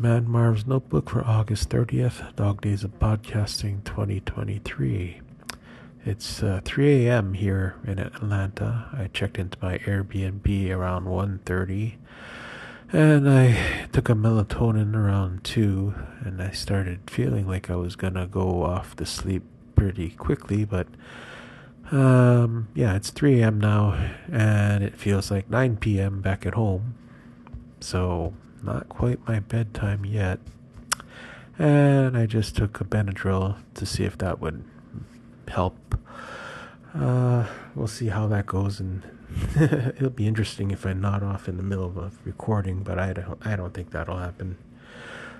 Mad Marv's Notebook for August 30th, Dog Days of Podcasting 2023. It's uh, 3 a.m. here in Atlanta. I checked into my Airbnb around 1.30 and I took a melatonin around 2 and I started feeling like I was gonna go off to sleep pretty quickly, but um, yeah, it's 3 a.m. now and it feels like 9 p.m. back at home. So not quite my bedtime yet. And I just took a Benadryl to see if that would help. Uh, we'll see how that goes, and it'll be interesting if I nod off in the middle of a recording, but I don't, I don't think that'll happen.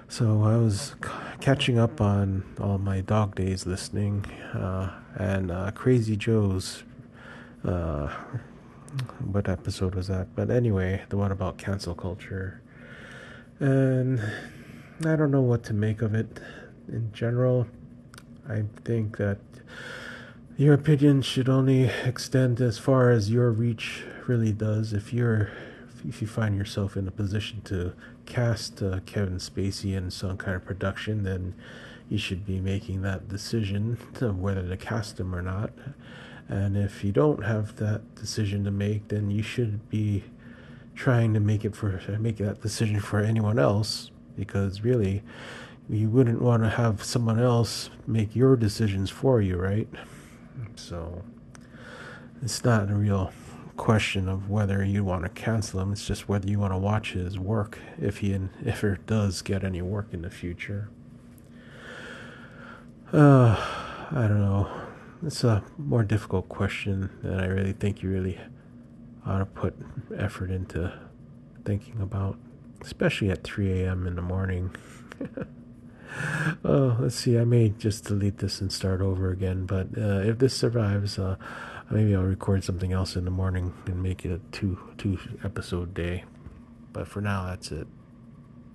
So I was c- catching up on all my dog days listening, uh, and uh, Crazy Joe's. Uh, what episode was that? But anyway, the one about cancel culture and I don't know what to make of it in general. I think that your opinion should only extend as far as your reach really does. If you're if you find yourself in a position to cast uh, Kevin Spacey in some kind of production, then you should be making that decision to whether to cast him or not. And if you don't have that decision to make, then you should be trying to make it for make that decision for anyone else because really you wouldn't want to have someone else make your decisions for you, right? So it's not a real question of whether you want to cancel him. It's just whether you want to watch his work if he if it does get any work in the future. Uh, I don't know. It's a more difficult question than I really think you really ought to put effort into thinking about, especially at 3 a.m. in the morning. oh, let's see. I may just delete this and start over again, but uh, if this survives, uh, maybe I'll record something else in the morning and make it a two two episode day. But for now, that's it.